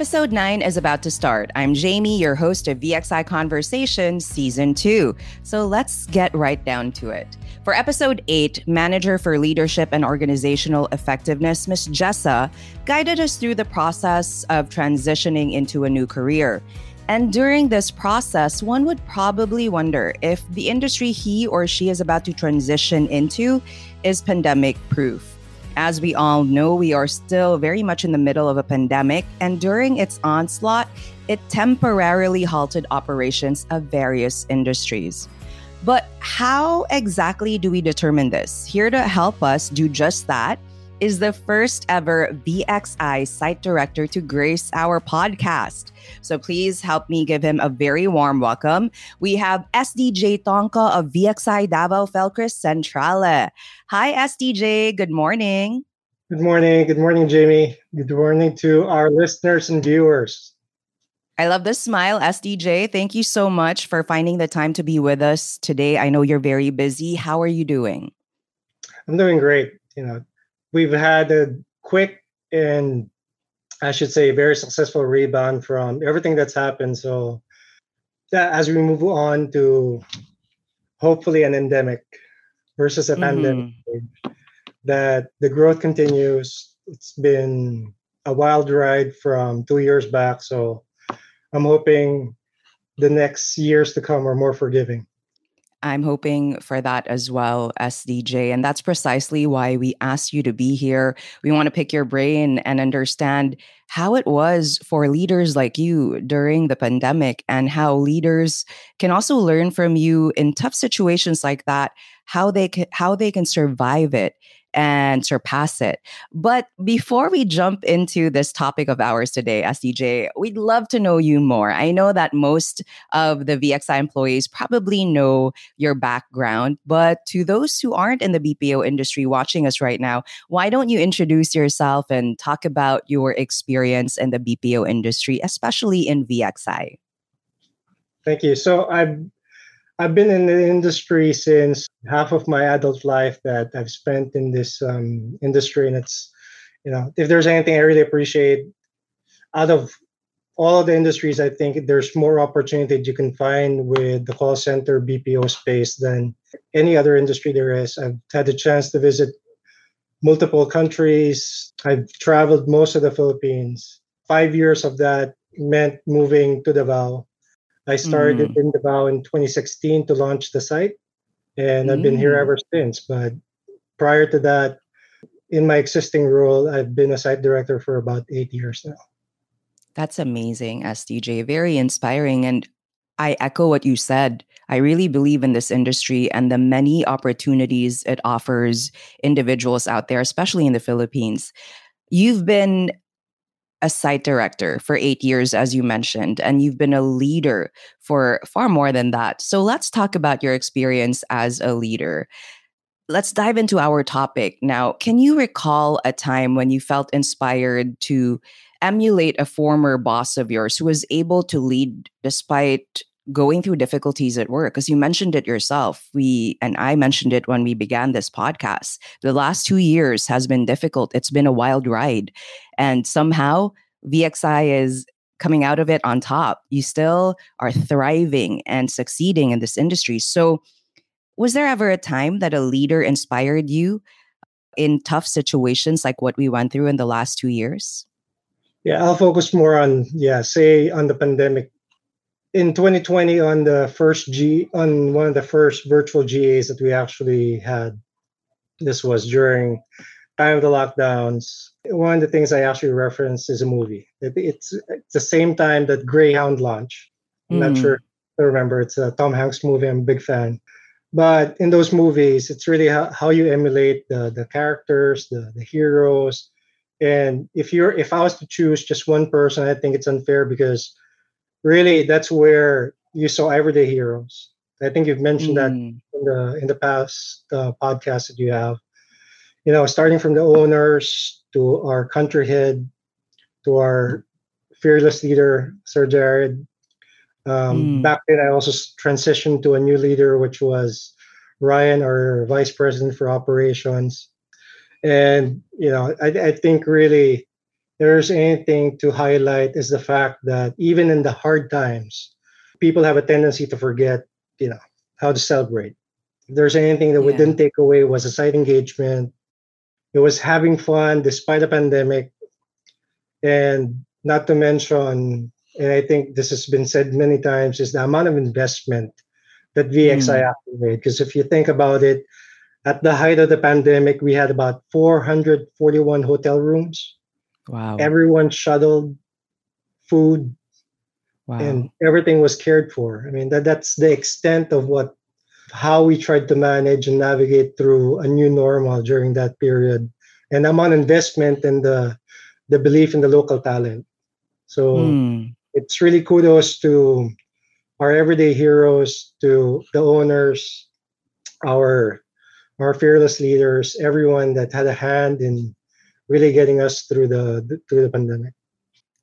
Episode 9 is about to start. I'm Jamie, your host of VXI Conversations Season 2. So let's get right down to it. For episode 8, Manager for Leadership and Organizational Effectiveness, Ms. Jessa, guided us through the process of transitioning into a new career. And during this process, one would probably wonder if the industry he or she is about to transition into is pandemic proof. As we all know, we are still very much in the middle of a pandemic, and during its onslaught, it temporarily halted operations of various industries. But how exactly do we determine this? Here to help us do just that is the first ever VXI site director to grace our podcast. So please help me give him a very warm welcome. We have SDJ Tonka of VXI Davao Felcris Centrale. Hi, SDJ. Good morning. Good morning. Good morning, Jamie. Good morning to our listeners and viewers. I love the smile, SDJ. Thank you so much for finding the time to be with us today. I know you're very busy. How are you doing? I'm doing great. You know, we've had a quick and I should say very successful rebound from everything that's happened. So that as we move on to hopefully an endemic versus a mm-hmm. pandemic, that the growth continues. It's been a wild ride from two years back. So I'm hoping the next years to come are more forgiving. I'm hoping for that as well, SDJ. And that's precisely why we asked you to be here. We want to pick your brain and understand how it was for leaders like you during the pandemic and how leaders can also learn from you in tough situations like that, how they can, how they can survive it and surpass it. But before we jump into this topic of ours today, SDJ, we'd love to know you more. I know that most of the VXI employees probably know your background, but to those who aren't in the BPO industry watching us right now, why don't you introduce yourself and talk about your experience in the BPO industry, especially in VXI? Thank you. So I've I've been in the industry since half of my adult life that I've spent in this um, industry, and it's you know if there's anything I really appreciate out of all of the industries, I think there's more opportunity that you can find with the call center BPO space than any other industry there is. I've had the chance to visit multiple countries. I've traveled most of the Philippines. Five years of that meant moving to Davao I started mm. in Davao in 2016 to launch the site, and mm. I've been here mm. ever since. But prior to that, in my existing role, I've been a site director for about eight years now. That's amazing, SDJ. Very inspiring. And I echo what you said. I really believe in this industry and the many opportunities it offers individuals out there, especially in the Philippines. You've been a site director for eight years, as you mentioned, and you've been a leader for far more than that. So let's talk about your experience as a leader. Let's dive into our topic now. Can you recall a time when you felt inspired to emulate a former boss of yours who was able to lead despite going through difficulties at work because you mentioned it yourself. We and i mentioned it when we began this podcast. The last two years has been difficult. It's been a wild ride. And somehow vxi is coming out of it on top. You still are thriving and succeeding in this industry. So was there ever a time that a leader inspired you uh, in tough situations like what we went through in the last two years? Yeah i'll focus more on yeah say on the pandemic in 2020 on the first G on one of the first virtual GAs that we actually had. This was during time of the lockdowns. One of the things I actually referenced is a movie. It's, it's the same time that Greyhound launched. I'm mm. not hmm. sure I remember. It's a Tom Hanks movie. I'm a big fan. But in those movies, it's really how, how you emulate the, the characters, the, the heroes. And if you're if I was to choose just one person, I think it's unfair because really that's where you saw everyday heroes. I think you've mentioned mm. that in the in the past uh, podcasts that you have. You know, starting from the owners to our country head to our fearless leader, Sir Jared. Um, mm. Back then, I also transitioned to a new leader, which was Ryan, our vice president for operations. And you know, I, I think really there's anything to highlight is the fact that even in the hard times, people have a tendency to forget, you know, how to celebrate. If there's anything that we didn't take away was a site engagement. It was having fun despite the pandemic. And not to mention, and I think this has been said many times, is the amount of investment that VXI Mm. made. Because if you think about it, at the height of the pandemic, we had about 441 hotel rooms. Wow. Everyone shuttled, food, wow. and everything was cared for. I mean, that that's the extent of what how we tried to manage and navigate through a new normal during that period. And I'm on investment and the the belief in the local talent. So Mm. it's really kudos to our everyday heroes, to the owners, our our fearless leaders, everyone that had a hand in really getting us through the through the pandemic.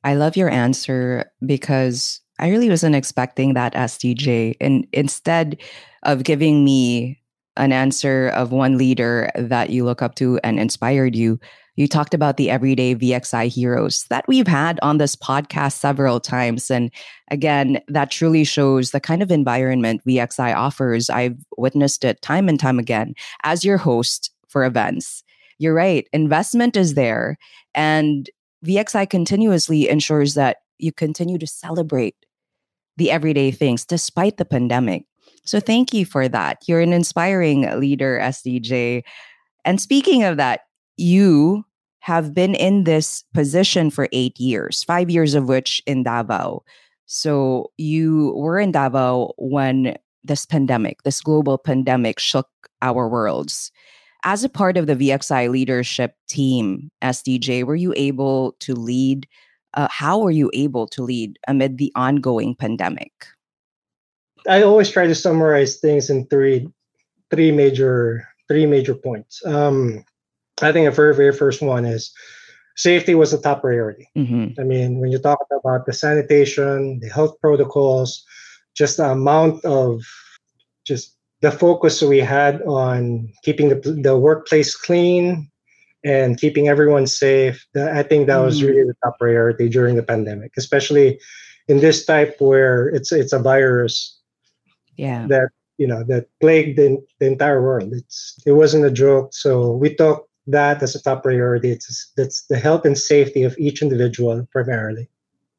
I love your answer because I really wasn't expecting that SDJ. And instead of giving me an answer of one leader that you look up to and inspired you, you talked about the everyday VXI heroes that we've had on this podcast several times. And again, that truly shows the kind of environment VXI offers. I've witnessed it time and time again as your host for events. You're right, investment is there. And VXI continuously ensures that you continue to celebrate the everyday things despite the pandemic. So thank you for that. You're an inspiring leader, SDJ. And speaking of that, you have been in this position for eight years, five years of which in Davao. So you were in Davao when this pandemic, this global pandemic, shook our worlds. As a part of the VXI leadership team, SDJ, were you able to lead? Uh, how were you able to lead amid the ongoing pandemic? I always try to summarize things in three three major three major points. Um, I think the very very first one is safety was the top priority. Mm-hmm. I mean, when you talk about the sanitation, the health protocols, just the amount of just the focus we had on keeping the, the workplace clean and keeping everyone safe. I think that was Mhm. really the top priority during the pandemic, especially in this type where it's it's a virus Yeah. that you know that plagued the, the entire world. It's it wasn't a joke. So we took that as a top priority. It's that's the health and safety of each individual primarily.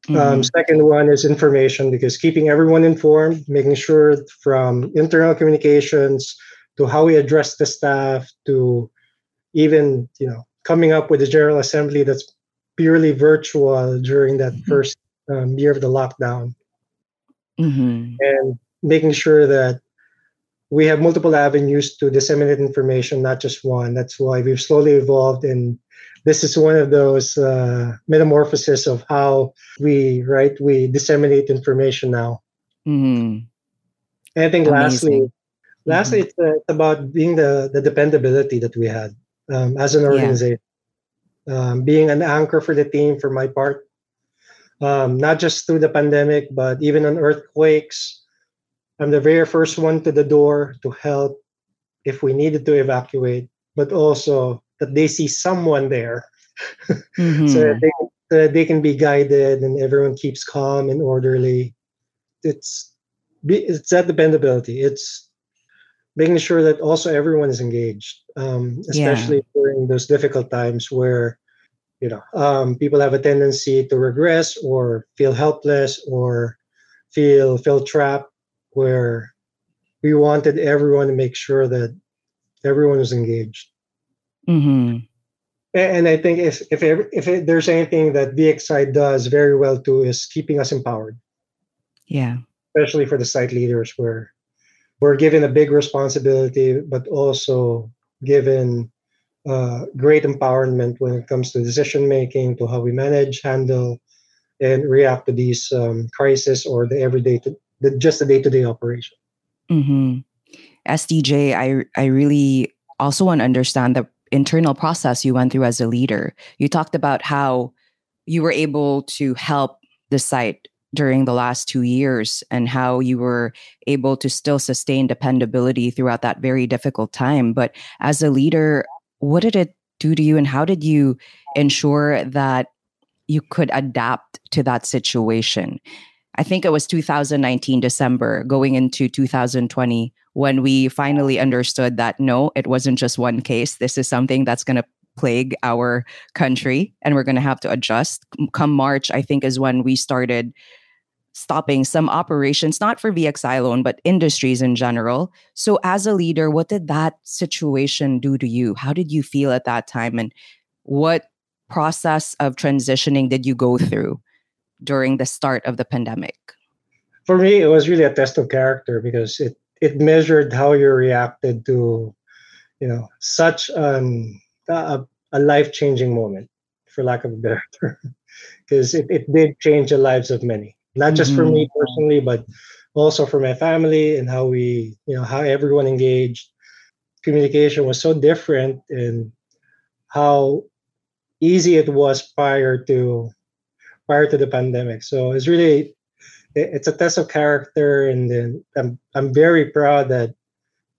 Um, Mhm. second one is information because keeping everyone informed, making sure from internal communications to how we address the staff to even you know coming up with a general assembly that's purely virtual during that Mhm. first um, year of the lockdown Mhm. and making sure that we have multiple avenues to disseminate information, not just one. That's why we've slowly evolved, and this is one of those uh, metamorphoses of how we right we disseminate information now. Mhm. And I think lastly, Amazing. lastly, it's, uh, about being the the dependability that we had um, as an Yeah. organization, um, being an anchor for the team. For my part, um, not just through the pandemic, but even on earthquakes. I'm the very first one to the door to help if we needed to evacuate, but also that they see someone there so that Mhm. they, so that they can be guided and everyone keeps calm and orderly. It's it's that dependability. It's making sure that also everyone is engaged, um, Yeah. especially during those difficult times where you know um, people have a tendency to regress or feel helpless or feel feel trapped. Where we wanted everyone to make sure that everyone was engaged. Mhm. And I think if if if there's anything that VXI does very well too is keeping us empowered, Yeah. especially for the site leaders, where we're given a big responsibility, but also given uh, great empowerment when it comes to decision making, to how we manage, handle, and react to these um, crises or the everyday, to, the, just the day to day operation. Mhm. SDJ, I I really also want to understand the internal process you went through as a leader. You talked about how you were able to help the site during the last two years and how you were able to still sustain dependability throughout that very difficult time. But as a leader, what did it do to you and how did you ensure that you could adapt to that situation. I think it was 2019 December going into 2020 when we finally understood that no, it wasn't just one case. This is something that's going to plague our country and we're going to have to adjust. Come March, I think, is when we started stopping some operations, not for VXI alone, but industries in general. So, as a leader, what did that situation do to you? How did you feel at that time? And what process of transitioning did you go through during the start of the pandemic? For me, it was really a test of character because it, it measured how you reacted to, you know, such an, a, a life changing moment, for lack of a better term, because it, it did change the lives of many not just mm-hmm. for me mm-hmm. personally, but also for my family and how we, you know, how everyone engaged. Communication was so different and how easy it was prior to prior to the pandemic. So it's really it's a test of character, and then I'm I'm very proud that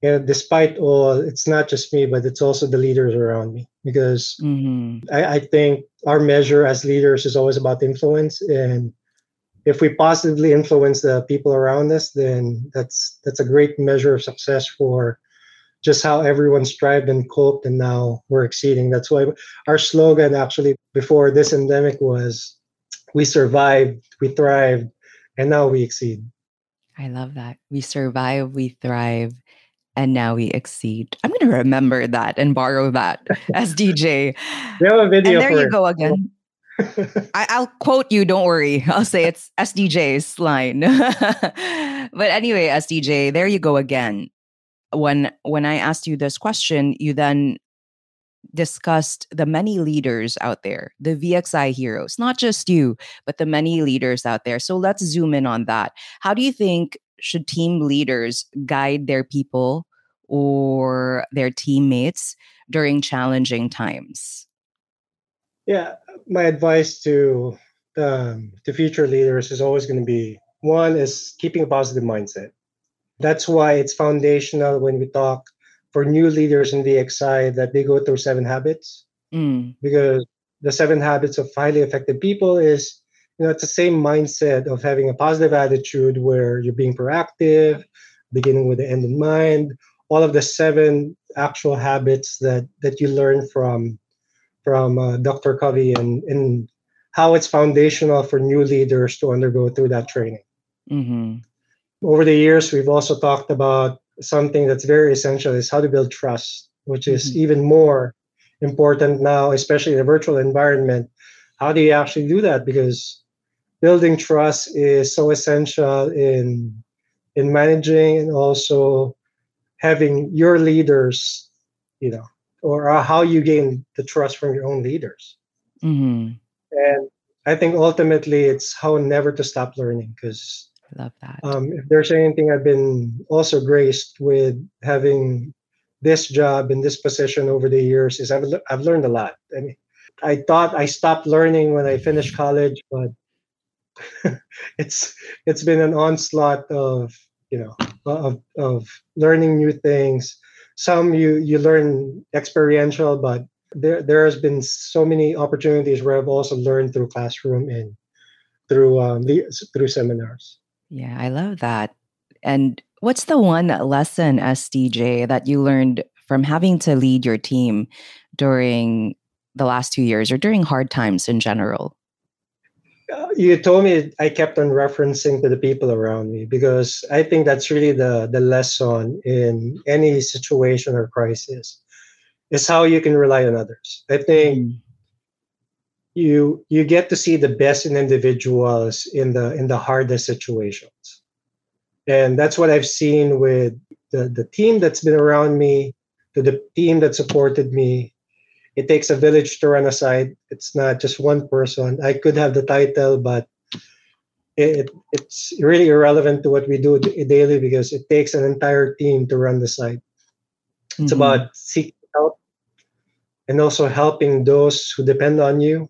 you know, despite all, it's not just me, but it's also the leaders around me because mm-hmm. I, I think our measure as leaders is always about influence and if we positively influence the people around us, then that's that's a great measure of success for just how everyone strived and coped, and now we're exceeding. That's why our slogan actually before this endemic was, "We survived, we thrived, and now we exceed." I love that. We survive, we thrive, and now we exceed. I'm going to remember that and borrow that SDJ. We have a video. And there you go again. I, will quote you. Don't worry. I'll say it's SDJ's line. but anyway, SDJ, there you go again. When when I asked you this question, you then discussed the many leaders out there, the VXI heroes, not just you, but the many leaders out there. So let's zoom in on that. How do you think should team leaders guide their people or their teammates during challenging times? Yeah, my advice to um, to future leaders is always going to be one is keeping a positive mindset. That's why it's foundational when we talk for new leaders in VXI that they go through seven habits mm. because the seven habits of highly effective people is you know it's the same mindset of having a positive attitude where you're being proactive beginning with the end in mind all of the seven actual habits that that you learn from from uh, Dr. Covey and, and how it's foundational for new leaders to undergo through that training. Mm-hmm. Over the years, we've also talked about something that's very essential is how to build trust, which is mm-hmm. even more important now, especially in a virtual environment. How do you actually do that? Because building trust is so essential in in managing and also having your leaders, you know, or how you gain the trust from your own leaders. Mm-hmm. And I think ultimately it's how never to stop learning because love that. Um, if there's anything I've been also graced with having this job in this position over the years is I've, I've learned a lot. I mean, I thought I stopped learning when I finished college, but it's it's been an onslaught of you know of of learning new things some you you learn experiential, but there there has been so many opportunities where I've also learned through classroom and through um, the, through seminars. Yeah, I love that. And what's the one lesson, SDJ, that you learned from having to lead your team during the last two years or during hard times in general? you told me I kept on referencing to the people around me because I think that's really the the lesson in any situation or crisis is how you can rely on others. I think mm. You you get to see the best in individuals in the in the hardest situations. And that's what I've seen with the, the team that's been around me, to the team that supported me, it takes a village to run a site. It's not just one person. I could have the title, but it, it's really irrelevant to what we do daily because it takes an entire team to run the site. Mm-hmm. It's about seeking help and also helping those who depend on you.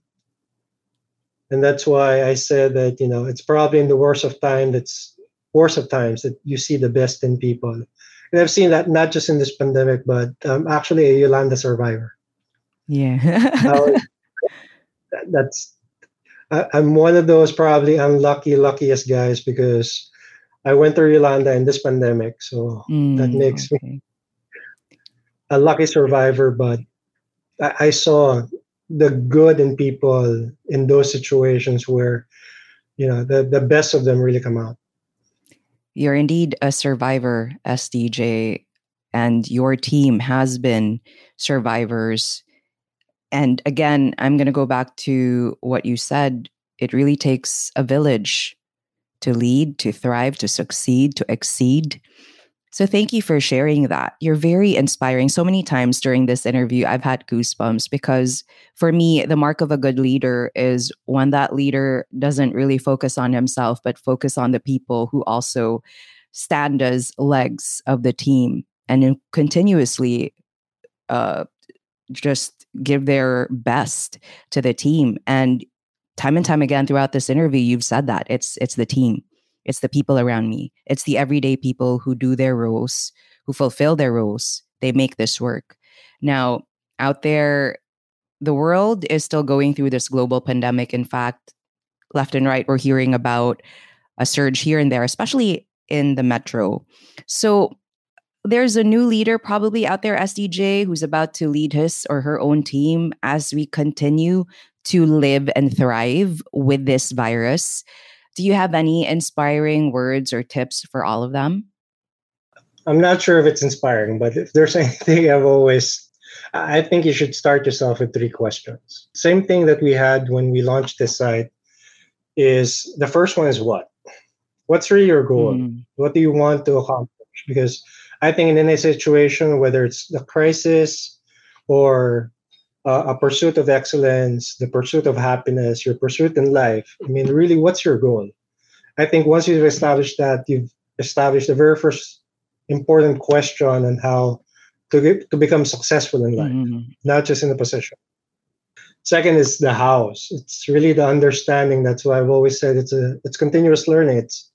And that's why I said that, you know, it's probably in the worst of time that's worst of times that you see the best in people. And I've seen that not just in this pandemic, but um, actually a Yolanda survivor. Yeah. that, that's I, am one of those probably unlucky, luckiest guys because I went to Yolanda in this pandemic. So mm, that makes okay. me a lucky survivor. But I, I saw the good in people in those situations where, you know, the, the best of them really come out. You're indeed a survivor, SDJ, and your team has been survivors and again, I'm going to go back to what you said. It really takes a village to lead, to thrive, to succeed, to exceed. So thank you for sharing that. You're very inspiring. So many times during this interview, I've had goosebumps because for me, the mark of a good leader is when that leader doesn't really focus on himself, but focus on the people who also stand as legs of the team and continuously uh, just give their best to the team. And time and time again throughout this interview, you've said that it's it's the team, it's the people around me, it's the everyday people who do their roles, who fulfill their roles. They make this work. Now, out there, the world is still going through this global pandemic. In fact, left and right, we're hearing about a surge here and there, especially in the metro. So there's a new leader probably out there, SDJ, who's about to lead his or her own team as we continue to live and thrive with this virus. Do you have any inspiring words or tips for all of them? I'm not sure if it's inspiring, but if there's anything I've always, I think you should start yourself with three questions. Same thing that we had when we launched this site is the first one is what? What's really your goal? Mm. What do you want to accomplish? Because I think in any situation, whether it's the crisis or uh, a pursuit of excellence, the pursuit of happiness, your pursuit in life, I mean, really, what's your goal? I think once you've established that, you've established the very first important question on how to get, to become successful in life, mm-hmm. not just in the position. Second is the hows. It's really the understanding. That's why I've always said it's a it's continuous learning. It's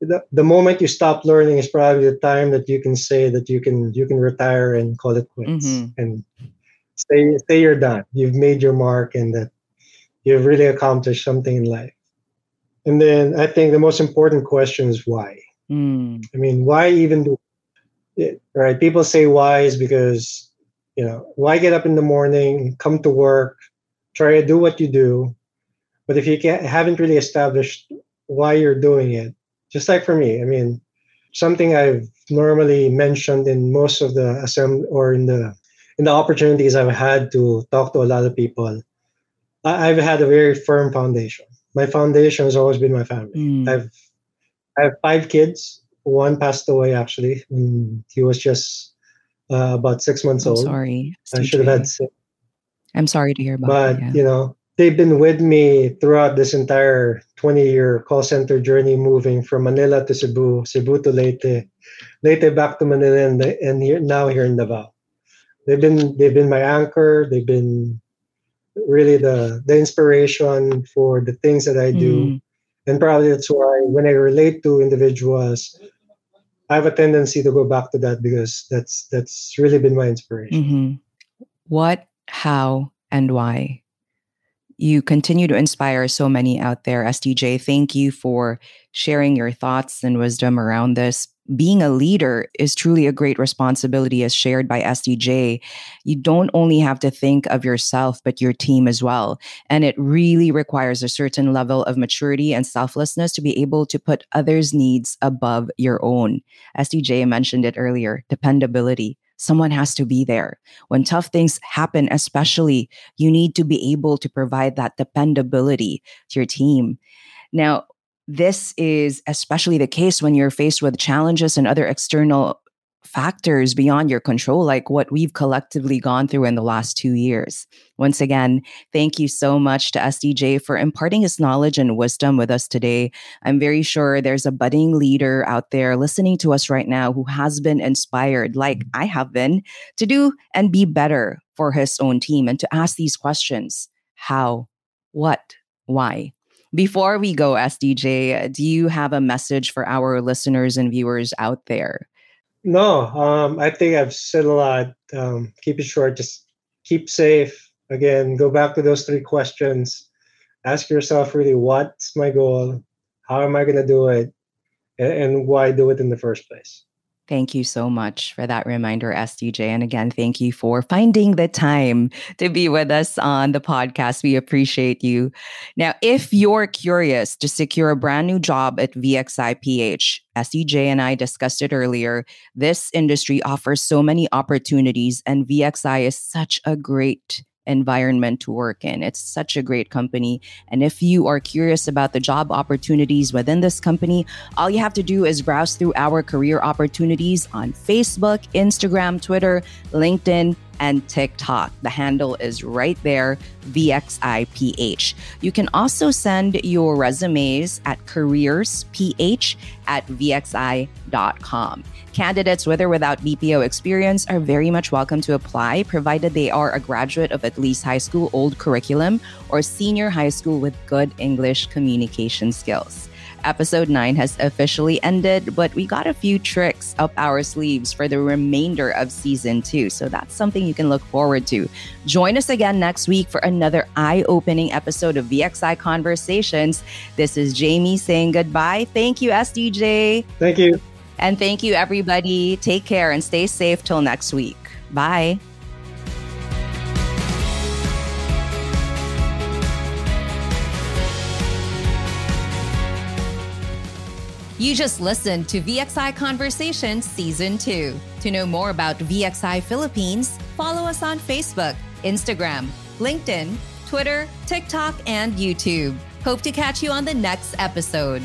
the, the moment you stop learning is probably the time that you can say that you can you can retire and call it quits mm-hmm. and say say you're done you've made your mark and that you've really accomplished something in life. And then i think the most important question is why. Mm. i mean why even do it right? People say why is because you know why get up in the morning come to work try to do what you do but if you can't haven't really established why you're doing it just like for me, I mean, something I've normally mentioned in most of the assembly or in the in the opportunities I've had to talk to a lot of people, I, have had a very firm foundation. My foundation has always been my family. Mm. I've I have five kids. One passed away actually when he was just uh, about six months I'm old. Sorry, I should have had six. I'm sorry to hear about. But that, yeah. you know, they've been with me throughout this entire 20 year call center journey moving from manila to cebu cebu to leyte leyte back to manila and, and here, now here in davao they've been they've been my anchor they've been really the the inspiration for the things that i do mm. and probably that's why when i relate to individuals i have a tendency to go back to that because that's that's really been my inspiration mm-hmm. what how and why you continue to inspire so many out there. SDJ, thank you for sharing your thoughts and wisdom around this. Being a leader is truly a great responsibility, as shared by SDJ. You don't only have to think of yourself, but your team as well. And it really requires a certain level of maturity and selflessness to be able to put others' needs above your own. SDJ mentioned it earlier dependability someone has to be there. When tough things happen, especially, you need to be able to provide that dependability to your team. Now, this is especially the case when you're faced with challenges and other external factors beyond your control, like what we've collectively gone through in the last two years. Once again, thank you so much to SDJ for imparting his knowledge and wisdom with us today. I'm very sure there's a budding leader out there listening to us right now who has been inspired, like mm-hmm. I have been, to do and be better for his own team and to ask these questions how, what, why. Before we go, SDJ, do you have a message for our listeners and viewers out there? No, um, I think I've said a lot. Um, keep it short. Just keep safe. Again, go back to those three questions. ask yourself really what's my goal, how am I going to do it, and, and why do it in the first place. Thank you so much for that reminder, SDJ. And again, thank you for finding the time to be with us on the podcast. We appreciate you. Now, if you're curious to secure a brand new job at VXIPH, SDJ and I discussed it earlier. This industry offers so many opportunities, and VXI is such a great environment to work in. It's such a great company. And if you are curious about the job opportunities within this company, all you have to do is browse through our career opportunities on Facebook, Instagram, Twitter, LinkedIn, and TikTok. The handle is right there, VXIPH. You can also send your resumes at careersph at VXI.com. Candidates with or without BPO experience are very much welcome to apply, provided they are a graduate of at least high school old curriculum or senior high school with good English communication skills. Episode 9 has officially ended, but we got a few tricks up our sleeves for the remainder of season 2. So that's something you can look forward to. Join us again next week for another eye opening episode of VXI Conversations. This is Jamie saying goodbye. Thank you, SDJ. Thank you. And thank you, everybody. Take care and stay safe till next week. Bye. You just listened to VXI Conversations Season 2. To know more about VXI Philippines, follow us on Facebook, Instagram, LinkedIn, Twitter, TikTok, and YouTube. Hope to catch you on the next episode.